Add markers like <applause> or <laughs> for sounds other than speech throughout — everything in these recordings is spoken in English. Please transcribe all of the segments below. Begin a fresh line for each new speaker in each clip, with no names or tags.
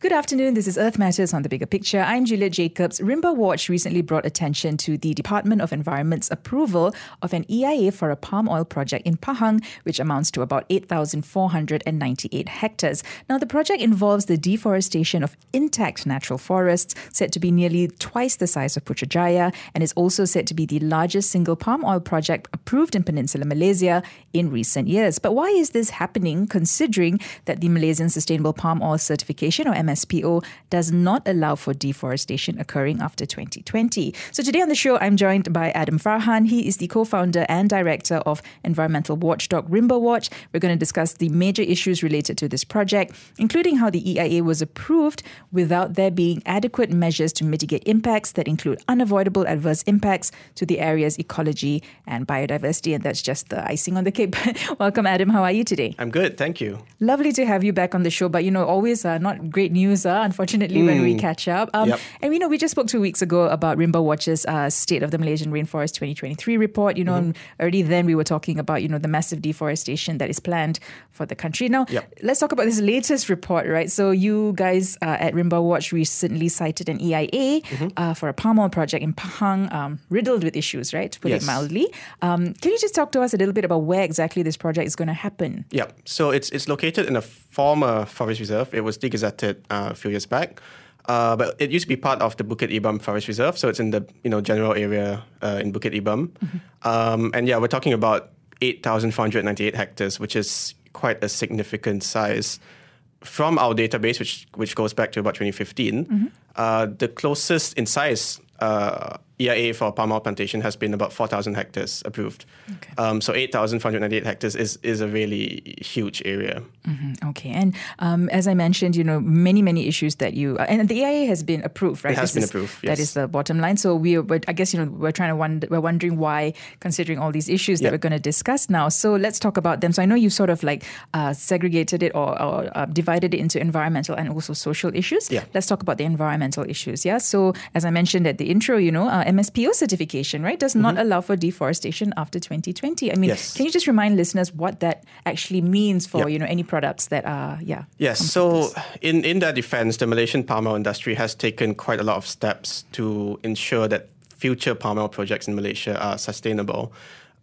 Good afternoon. This is Earth Matters on the Bigger Picture. I'm Juliet Jacobs. RimbaWatch recently brought attention to the Department of Environment's approval of an EIA for a palm oil project in Pahang, which amounts to about 8,498 hectares. Now, the project involves the deforestation of intact natural forests, said to be nearly twice the size of Putrajaya, and is also said to be the largest single palm oil project approved in Peninsular Malaysia in recent years. But why is this happening, considering that the Malaysian Sustainable Palm Oil Certification, or MSPO does not allow for deforestation occurring after 2020. So today on the show, I'm joined by Adam Farhan. He is the co-founder and director of environmental watchdog RimbaWatch. We're going to discuss the major issues related to this project, including how the EIA was approved without there being adequate measures to mitigate impacts that include unavoidable adverse impacts to the area's ecology and biodiversity. And that's just the icing on the cake. <laughs> Welcome, Adam. How are you today?
I'm good, thank you.
Lovely to have you back on the show, but you know, always uh, not great news, uh, unfortunately, mm. when we catch up. Um, yep. And we know we just spoke two weeks ago about RimbaWatch's uh, State of the Malaysian Rainforest 2023 report. You know, mm-hmm. and already then we were talking about, you know, the massive deforestation that is planned for the country. Now, yep. let's talk about this latest report, right? So you guys uh, at RimbaWatch recently cited an EIA mm-hmm. Uh, for a palm oil project in Pahang, um, riddled with issues, right? To put yes. it mildly. Um, can you just talk to us a little bit about where exactly this project is going to happen?
Yeah, so it's it's located in a former forest reserve. It was degazetted uh, a few years back. Uh, but it used to be part of the Bukit Ibam Forest Reserve, so it's in the you know general area uh, in Bukit Ibam. Mm-hmm. Um, and yeah, we're talking about 8,498 hectares, which is quite a significant size. From our database, which which goes back to about 2015, mm-hmm. uh, the closest in size uh, EIA for palm oil plantation has been about 4,000 hectares approved. Okay. Um, so 8,498 hectares is, is a really huge area.
Mm-hmm. Okay. And um, as I mentioned, you know, many, many issues that you, uh, and the EIA has been approved, right?
It has this been is, approved, yes.
That is the bottom line. So we, I guess, you know, we're trying to wonder, we're wondering why, considering all these issues that we're going to discuss now. So let's talk about them. So I know you've sort of like uh, segregated it or, or uh, divided it into environmental and also social issues.
Yeah.
Let's talk about the environmental issues. Yeah. So as I mentioned at the intro, you know, uh, MSPO certification, right, does not mm-hmm. allow for deforestation after 2020. I mean,
yes.
can you just remind listeners what that actually means for yep. you know any products that are yeah?
Yes. So in in that defense, the Malaysian palm oil industry has taken quite a lot of steps to ensure that future palm oil projects in Malaysia are sustainable.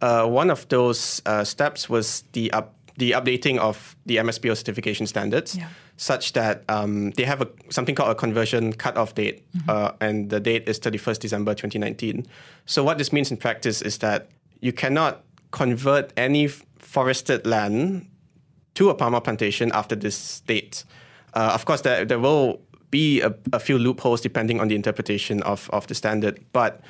Uh, one of those uh, steps was the up, the updating of the MSPO certification standards. Yeah such that um, they have a, something called a conversion cutoff date, mm-hmm. uh, and the date is 31st December 2019. So, what this means in practice is that you cannot convert any forested land to a palm plantation after this date. Uh, of course, there, there will be a, a, few loopholes depending on the interpretation of, of the standard, but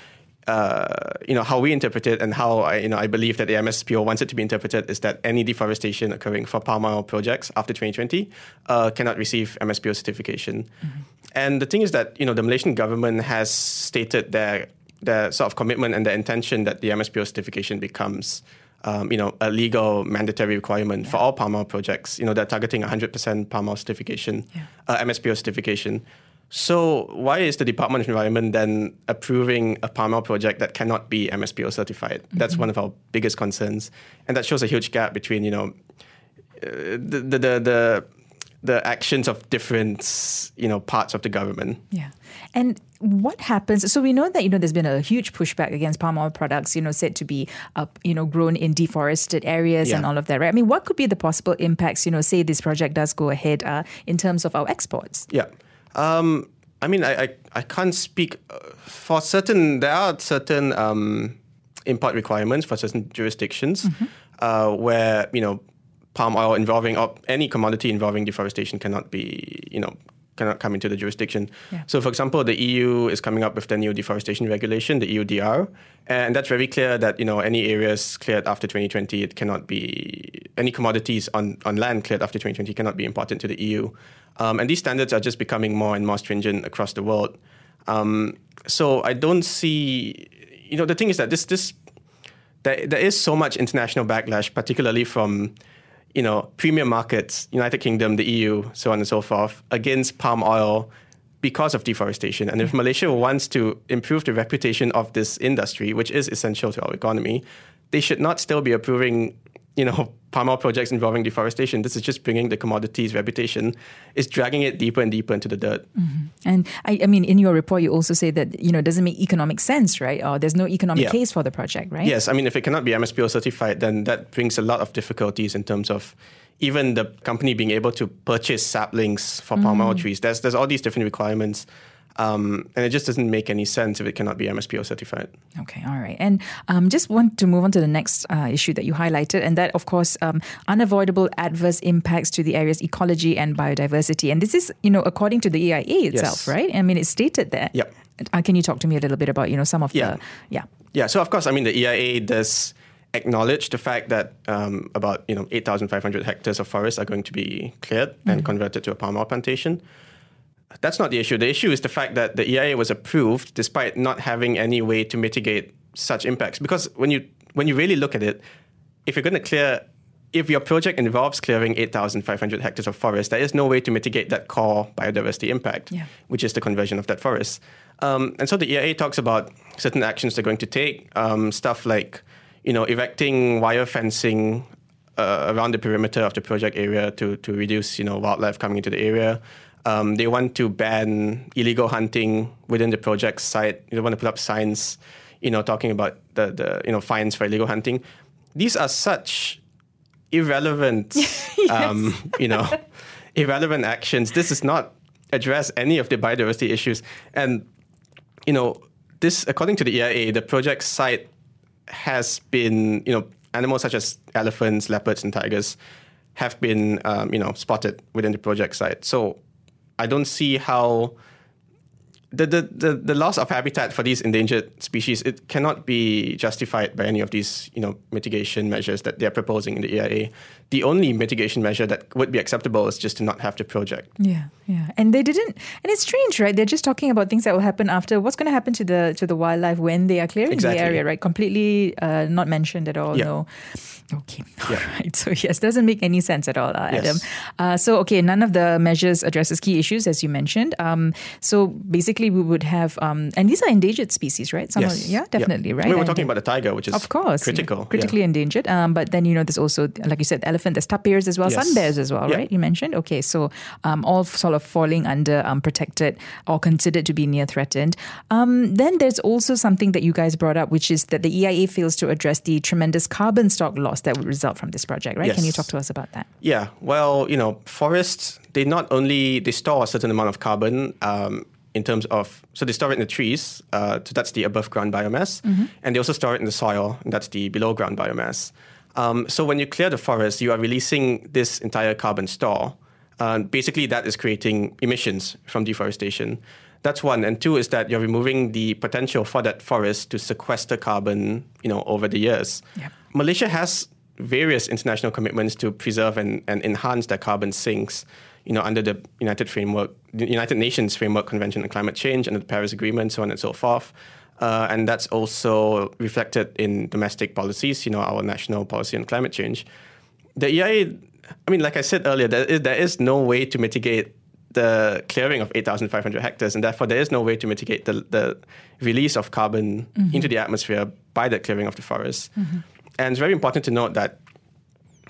uh, you know how we interpret it and how I, you know I believe that the MSPO wants it to be interpreted is that any deforestation occurring for palm oil projects after 2020 uh, cannot receive MSPO certification. Mm-hmm. And the thing is that you know the Malaysian government has stated their their sort of commitment and their intention that the MSPO certification becomes um, you know, a legal mandatory requirement yeah. for all palm oil projects. You know, they're targeting 100% palm oil certification, yeah. uh, MSPO certification. So why is the Department of Environment then approving a palm oil project that cannot be MSPO certified? Mm-hmm. That's one of our biggest concerns, and that shows a huge gap between you know uh, the, the the the the actions of different you know parts of the government.
Yeah, and what happens? So we know that you know there's been a huge pushback against palm oil products, you know, said to be uh, you know grown in deforested areas yeah. and all of that. Right? I mean, what could be the possible impacts? You know, say this project does go ahead uh, in terms of our exports.
Yeah. Um, I mean, I, I, I can't speak uh, for certain. There are certain um, import requirements for certain jurisdictions mm-hmm. uh, where you know palm oil involving or any commodity involving deforestation cannot be you know cannot come into the jurisdiction. Yeah. So, for example, the EU is coming up with the new deforestation regulation, the EUDR, and that's very clear that you know any areas cleared after 2020, it cannot be any commodities on, on land cleared after 2020 cannot be imported to the EU. Um, and these standards are just becoming more and more stringent across the world. Um, so I don't see, you know, the thing is that this this there, there is so much international backlash, particularly from you know, premium markets, United Kingdom, the EU, so on and so forth, against palm oil because of deforestation. And if mm-hmm. Malaysia wants to improve the reputation of this industry, which is essential to our economy, they should not still be approving, you know, <laughs> palm oil projects involving deforestation. This is just bringing the commodity's reputation, is dragging it deeper and deeper into the dirt.
Mm-hmm. And I, I, mean, in your report, you also say that you know it doesn't make economic sense, right? Or there's no economic yeah. case for the project, right?
Yes, I mean, if it cannot be MSPO certified, then that brings a lot of difficulties in terms of even the company being able to purchase saplings for palm oil mm. trees. There's there's all these different requirements. Um, and it just doesn't make any sense if it cannot be MSPO certified.
Okay, all right. And um, just want to move on to the next uh, issue that you highlighted, and that, of course, um, unavoidable adverse impacts to the area's ecology and biodiversity. And this is, you know, according to the EIA itself, yes. right? I mean, it's stated there.
Yep.
Uh, can you talk to me a little bit about, you know, some of yeah. the,
yeah. Yeah, so of course, I mean, the EIA does acknowledge the fact that um, about you know 8,500 hectares of forest are going to be cleared mm-hmm. and converted to a palm oil plantation that's not the issue. The issue is the fact that the EIA was approved despite not having any way to mitigate such impacts. Because when you when you really look at it, if you're going to clear, if your project involves clearing 8,500 hectares of forest, there is no way to mitigate that core biodiversity impact, yeah. which is the conversion of that forest. Um, and so the EIA talks about certain actions they're going to take, um, stuff like, you know, erecting wire fencing uh, around the perimeter of the project area to to reduce, you know, wildlife coming into the area. Um, they want to ban illegal hunting within the project site. They want to put up signs, you know, talking about the, the you know fines for illegal hunting. These are such irrelevant, <laughs> yes. um, you know, irrelevant actions. This does not address any of the biodiversity issues. And you know, this according to the EIA, the project site has been, you know, animals such as elephants, leopards, and tigers have been, um, you know, spotted within the project site. So I don't see how the, the, the, the loss of habitat for these endangered species it cannot be justified by any of these you know mitigation measures that they're proposing in the EIA. The only mitigation measure that would be acceptable is just to not have the project.
Yeah, yeah, and they didn't. And it's strange, right? They're just talking about things that will happen after. What's going to happen to the to the wildlife when they are clearing exactly. the area, right? Completely uh, not mentioned at all. Yeah. No. Okay. Yeah. <laughs> All right. So yes, doesn't make any sense at all, uh, Adam. Yes. Uh, so okay, none of the measures addresses key issues as you mentioned. Um, so basically, we would have, um, and these are endangered species, right?
Some yes.
Are, yeah, definitely, right.
We were talking about the tiger, which is
of course
critical,
yeah. critically yeah. endangered. Um, but then you know, there's also like you said, elephant, there's tapirs as well, yes. sun bears as well, right? You mentioned. Okay, so um, all sort of falling under um, protected or considered to be near threatened. Um, then there's also something that you guys brought up, which is that the EIA fails to address the tremendous carbon stock loss that would result from this project, right? Yes. Can you talk to us about that?
Yeah. Well, you know, forests they not only they store a certain amount of carbon um, in terms of so they store it in the trees, uh, so that's the above ground biomass, mm-hmm. and they also store it in the soil, and that's the below ground biomass. Um, so when you clear the forest, you are releasing this entire carbon store. Uh, basically, that is creating emissions from deforestation. That's one, and two is that you're removing the potential for that forest to sequester carbon, you know, over the years. Yep. Malaysia has various international commitments to preserve and, and enhance their carbon sinks, you know, under the United Framework, the United Nations Framework Convention on Climate Change, under the Paris Agreement, so on and so forth. Uh, and that's also reflected in domestic policies, you know, our national policy on climate change. The EIA, I mean, like I said earlier, there is, there is no way to mitigate the clearing of 8,500 hectares, and therefore there is no way to mitigate the, the release of carbon mm-hmm. into the atmosphere by the clearing of the forest. Mm-hmm. And it's very important to note that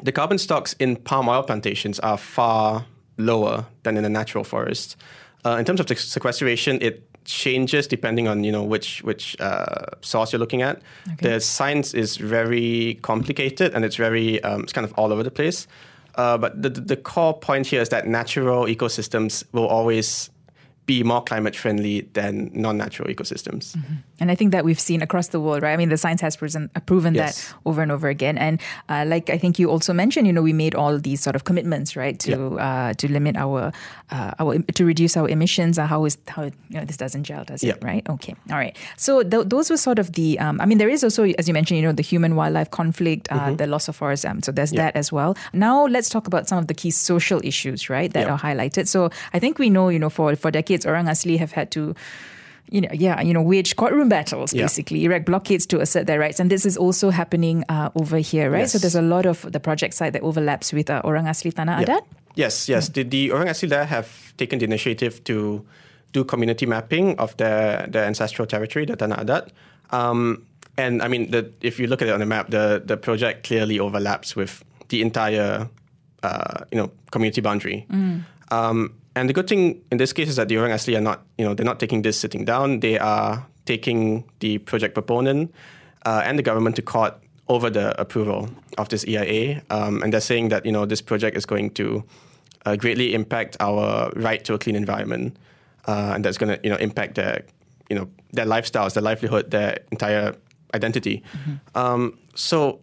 the carbon stocks in palm oil plantations are far lower than in a natural forest. Uh, in terms of sequestration, it changes depending on you know which which uh, source you're looking at. Okay. The science is very complicated and it's very um, it's kind of all over the place. Uh, but the the core point here is that natural ecosystems will always be more climate friendly than non-natural ecosystems. Mm-hmm.
And I think that we've seen across the world, right? I mean, the science has proven, uh, proven yes. that over and over again. And uh, like I think you also mentioned, you know, we made all these sort of commitments, right, to yep. uh, to limit our uh, our to reduce our emissions. Uh, how is how you know this doesn't gel, does yep. it? Right? Okay. All right. So th- those were sort of the. Um, I mean, there is also, as you mentioned, you know, the human wildlife conflict, uh, mm-hmm. the loss of forest. Um, so there's yep. that as well. Now let's talk about some of the key social issues, right, that are highlighted. So I think we know, you know, for for decades, Orang Asli have had to you know, yeah, you know, wage courtroom battles, basically, yeah. erect blockades to assert their rights. And this is also happening uh, over here, right? Yes. So there's a lot of the project side that overlaps with uh, Orang Asli Tanah Adat.
Yes, yes. The, the Orang Asli there have taken the initiative to do community mapping of their, their ancestral territory, the Tanah Adat. Um, and I mean, the, if you look at it on the map, the the project clearly overlaps with the entire, uh, you know, community boundary. Um, and the good thing in this case is that the Orang Asli are not, you know, they're not taking this sitting down. They are taking the project proponent uh, and the government to court over the approval of this EIA, um, and they're saying that you know this project is going to uh, greatly impact our right to a clean environment, uh, and that's going to you know impact their you know their lifestyles, their livelihood, their entire identity. Um, so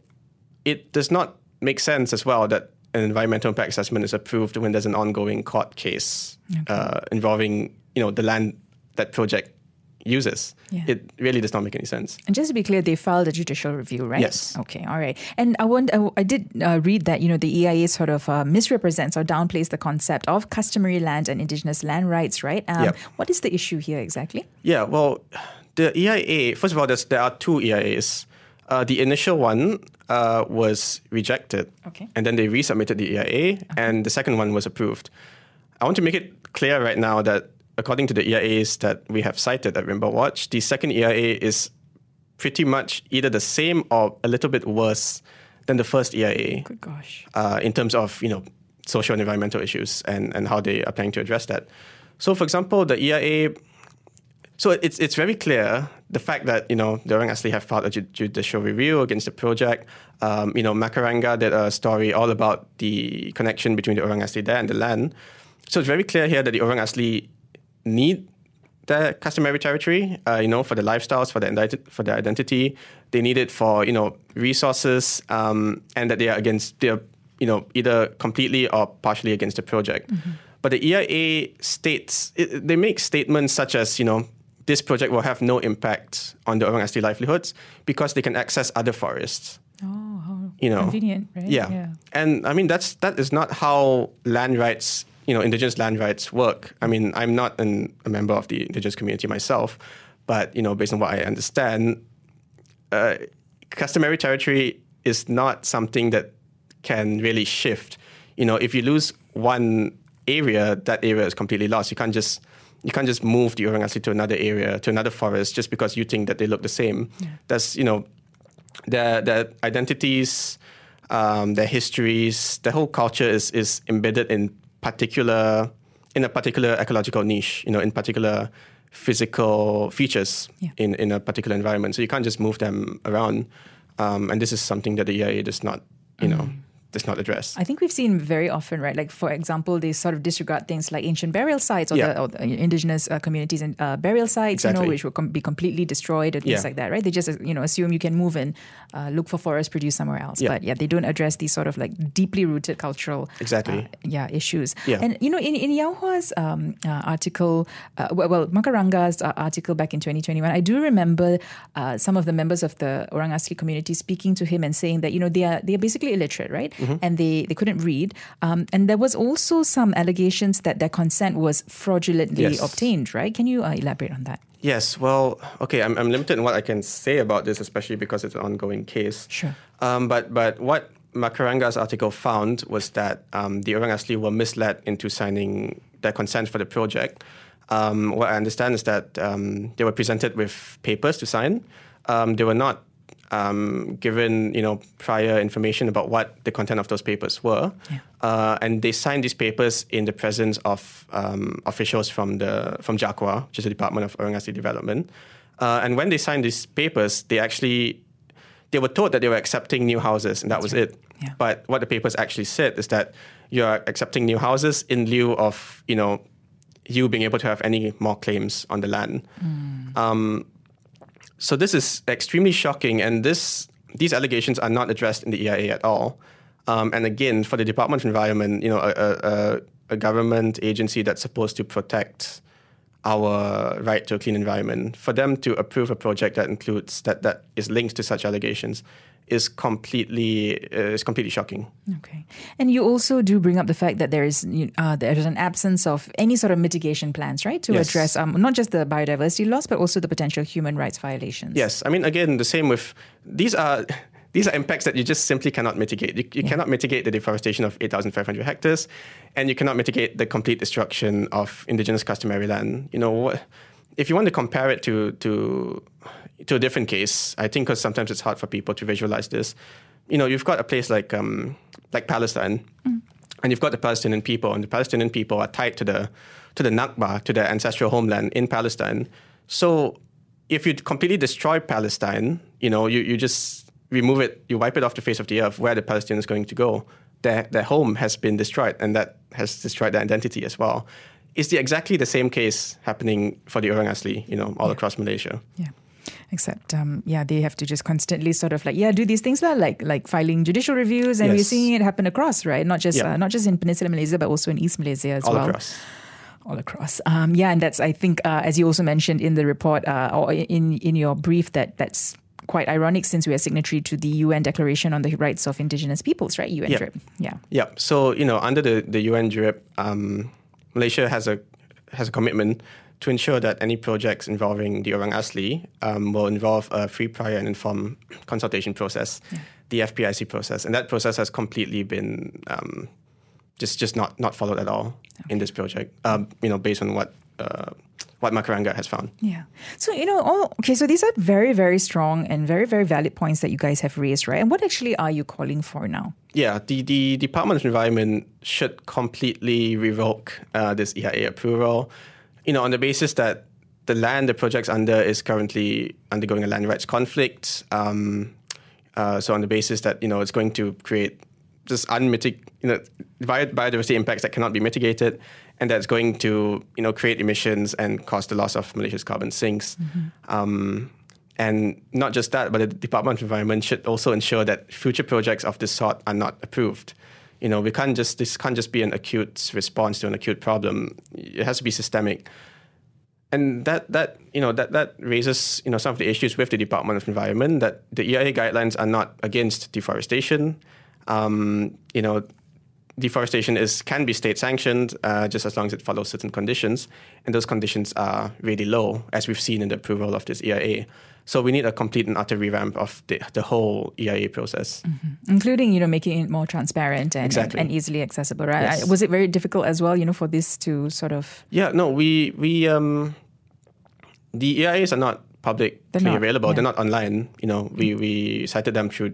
it does not make sense as well that an environmental impact assessment is approved when there's an ongoing court case uh, involving you know the land that project uses.
Yeah.
It really does not make any sense.
And just to be clear, they filed a judicial review, right?
Yes.
Okay, all right. And I want, I, I did uh, read that you know the EIA sort of uh, misrepresents or downplays the concept of customary land and indigenous land rights, right? Um,
Yep.
What is the issue here exactly?
Yeah, well, the EIA, first of all, there's, there are two EIAs. Uh, the initial one uh, was rejected.
Okay.
And then they resubmitted the EIA, and the second one was approved. I want to make it clear right now that according to the EIAs that we have cited at RimbaWatch, the second EIA is pretty much either the same or a little bit worse than the first EIA
Good gosh.
uh, in terms of you know social and environmental issues and, and how they are planning to address that. So, for example, the EIA. So it's it's very clear the fact that you know the Orang Asli have filed a judicial review against the project. Um, you know, Macaranga did a story all about the connection between the Orang Asli there and the land. So it's very clear here that the Orang Asli need their customary territory, uh, you know, for the lifestyles, for their identi- for their identity. They need it for you know resources, um, and that they are against they're you know either completely or partially against the project. But the EIA states it, they make statements such as you know this project will have no impact on the Orang Asli livelihoods because they can access other forests.
Oh,
You know,
convenient, right?
yeah. And I mean that's that is not how land rights, you know, indigenous land rights work. I mean, I'm not an, a member of the indigenous community myself, but you know, based on what I understand, uh, customary territory is not something that can really shift. You know, if you lose one area, that area is completely lost. You can't just you can't just move the Orang Asli to another area, to another forest, just because you think that they look the same. That's you know, their their identities, um, their histories, their whole culture is is embedded in particular in a particular ecological niche. You know, in particular physical features
Yeah.
in in a particular environment. So you can't just move them around. Um, and this is something that the EIA does not, you know, does not address.
I think we've seen very often, right? Like, for example, they sort of disregard things like ancient burial sites or,
Yeah.
the, or the indigenous uh, communities and uh, burial sites, you know, which will com- be completely destroyed or things
Yeah.
like that, right? They just, you know, assume you can move and uh, look for forest produce somewhere else.
Yeah.
But yeah, they don't address these sort of like deeply rooted cultural
Exactly.
uh, yeah, issues.
Yeah.
And, you know, in, in Yao Hua's um, uh, article, uh, well, well, Macaranga's uh, article back in 2021, I do remember uh, some of the members of the Orang Asli community speaking to him and saying that, you know, they are, they are basically illiterate, right?
Mm-hmm.
And they, they couldn't read. Um, and there was also some allegations that their consent was fraudulently
Yes.
obtained, right? Can you uh, elaborate on that?
Yes, well, okay, I'm, I'm limited in what I can say about this, especially because it's an ongoing case.
Sure.
Um, but but what Macaranga's article found was that um, the Orang Asli were misled into signing their consent for the project. Um, what I understand is that um, they were presented with papers to sign. Um, they were not um, given, you know, prior information about what the content of those papers were,
Yeah.
uh, and they signed these papers in the presence of um, officials from the from JAKOA, which is the Department of Orang Asli Development. Uh, and when they signed these papers, they actually they were told that they were accepting new houses, and that was it.
Yeah.
But what the papers actually said is that you are accepting new houses in lieu of you know you being able to have any more claims on the land. Um, so this is extremely shocking, and this these allegations are not addressed in the EIA at all. Um, and again, for the Department of Environment, you know, a, a, a, government agency that's supposed to protect our right to a clean environment, for them to approve a project that includes that that is linked to such allegations, is completely uh, is completely shocking.
Okay. And you also do bring up the fact that there is uh, there is an absence of any sort of mitigation plans, right, to
Yes.
address um, not just the biodiversity loss, but also the potential human rights violations.
Yes, I mean again the same with these are <laughs> these are impacts that you just simply cannot mitigate. You, you cannot mitigate the deforestation of 8,500 hectares, and you cannot mitigate the complete destruction of indigenous customary land. You know what? If you want to compare it to to to a different case. I think because sometimes it's hard for people to visualize this. You know, you've got a place like um, like Palestine, mm. and you've got the Palestinian people, and the Palestinian people are tied to the to the Nakba, to their ancestral homeland in Palestine. So if you completely destroy Palestine, you know, you, you just remove it, you wipe it off the face of the earth, where the Palestinians going to go? Their, their home has been destroyed, and that has destroyed their identity as well. Is the exactly the same case happening for the Orang Asli, you know, all yeah. across Malaysia?
Yeah. Except, um, yeah, they have to just constantly sort of like, yeah, do these things like like filing judicial reviews, and yes. we're seeing it happen across, right? Not just yeah. uh, not just in Peninsular Malaysia, but also in East Malaysia as
all
well.
Across
all across. Um, yeah, and that's I think uh, as you also mentioned in the report uh, or in in your brief that that's quite ironic since we are signatory to the UN Declaration on the Rights of Indigenous Peoples, right? UN
yep.
Yeah.
Yeah. So you know, under the the UN DRIP, um, Malaysia has a has a commitment to ensure that any projects involving the Orang Asli um, will involve a free, prior, and informed consultation process, yeah. the FPIC process, and that process has completely been um, just just not not followed at all okay. in this project. Um, you know, based on what. Uh, what Macaranga has found.
Yeah. So, you know, all, okay, so these are very, very strong and very, very valid points that you guys have raised, right? And what actually are you calling for now?
Yeah, the, the Department of Environment should completely revoke uh, this EIA approval, you know, on the basis that the land the project's under is currently undergoing a land rights conflict. Um, uh, so on the basis that, you know, it's going to create just unmitigated, you know, biodiversity impacts that cannot be mitigated, and that's going to, you know, create emissions and cause the loss of Malaysia's carbon sinks. Mm-hmm. Um, and not just that, but the Department of Environment should also ensure that future projects of this sort are not approved. You know, we can't just this can't just be an acute response to an acute problem. It has to be systemic. And that that you know that that raises you know some of the issues with the Department of Environment that the EIA guidelines are not against deforestation um, you know, deforestation is can be state sanctioned uh, just as long as it follows certain conditions, and those conditions are really low, as we've seen in the approval of this EIA. So we need a complete and utter revamp of the, the whole EIA process,
mm-hmm. including you know making it more transparent and,
exactly.
and, and, easily accessible. Right?
Yes.
Was it very difficult as well? You know, for this to sort of
yeah, no, we we um, the EIAs are not publicly available. Yeah. They're not online. You know, we we cited them through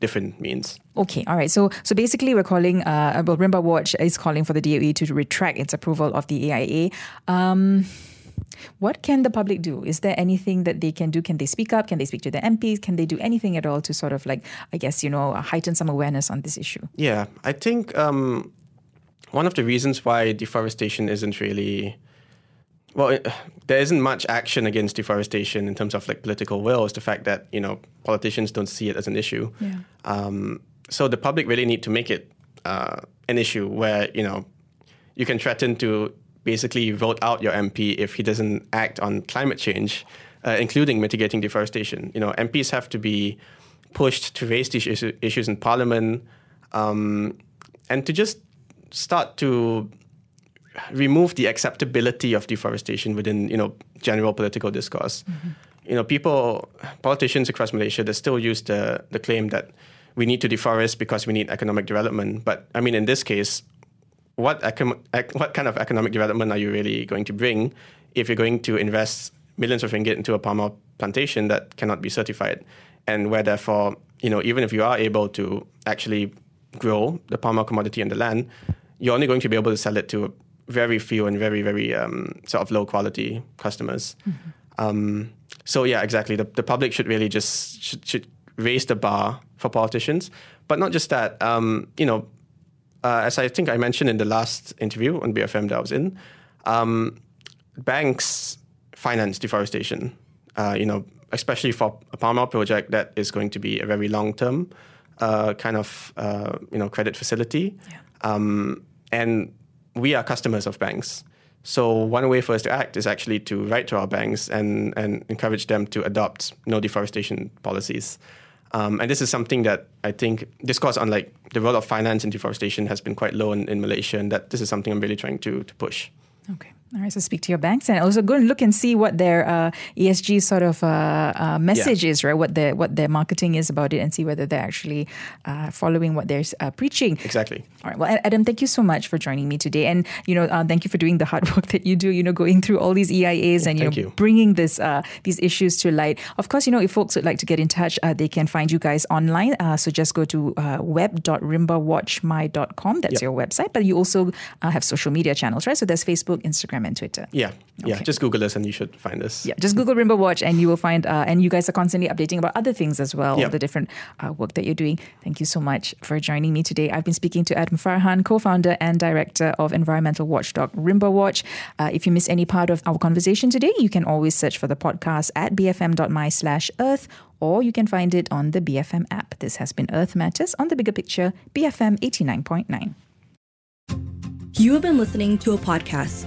different means.
Okay, all right. So so basically, we're calling. Uh, well, RimbaWatch is calling for the DOE to retract its approval of the EIA. Um, what can the public do? Is there anything that they can do? Can they speak up? Can they speak to the MPs? Can they do anything at all to sort of like, I guess, you know, heighten some awareness on this issue?
Yeah, I think um, one of the reasons why deforestation isn't really well, it, there isn't much action against deforestation in terms of like political will. It's the fact that you know politicians don't see it as an issue.
Yeah.
Um, so the public really need to make it uh, an issue where you know you can threaten to basically vote out your MP if he doesn't act on climate change, uh, including mitigating deforestation. You know, MPs have to be pushed to raise these issues in Parliament um, and to just start to remove the acceptability of deforestation within you know general political discourse. Mm-hmm. You know, people, politicians across Malaysia, they still use the the claim that we need to deforest because we need economic development. But I mean, in this case, what econ- what kind of economic development are you really going to bring if you're going to invest millions of ringgit into a palm oil plantation that cannot be certified, and where therefore, you know, even if you are able to actually grow the palm oil commodity on the land, you're only going to be able to sell it to very few and very very um, sort of low quality customers. Mm-hmm. Um, so yeah, exactly. The, the public should really just should, should, raise the bar for politicians, but not just that. Um, you know, uh, as I think I mentioned in the last interview on BFM that I was in, um, banks finance deforestation. Uh, you know, especially for a palm oil project that is going to be a very long term uh, kind of uh, you know credit facility.
Yeah.
Um, and we are customers of banks. So one way for us to act is actually to write to our banks and, and encourage them to adopt no deforestation policies. Um, and this is something that I think discourse on like the role of finance in deforestation has been quite low in, in Malaysia, and that this is something I'm really trying to, to push.
Okay. All right, so speak to your banks and also go and look and see what their uh, ESG sort of uh, uh, message yeah. is, right? What their what their marketing is about it, and see whether they're actually uh, following what they're uh, preaching.
Exactly.
All right. Well, Adam, thank you so much for joining me today, and you know, uh, thank you for doing the hard <laughs> work that you do. You know, going through all these EIAs and you know,
you.
bringing this these issues to light. Of course, you know, if folks would like to get in touch, they can find you guys online. so just go to web.rimbawatchmy.com. That's yep. your website, but you also have social media channels, right? So there's Facebook, Instagram, and Twitter.
Yeah. Okay. Yeah, just Google us and you should find us.
Yeah, just Google RimbaWatch and you will find, uh, and you guys are constantly updating about other things as well, yeah. the different uh, work that you're doing. Thank you so much for joining me today. I've been speaking to Adam Farhan, co founder and director of environmental watchdog RimbaWatch. Uh, if you miss any part of our conversation today, you can always search for the podcast at bfm.my slash earth or you can find it on the BFM app. This has been Earth Matters on the Bigger Picture, BFM 89.9.
You have been listening to a podcast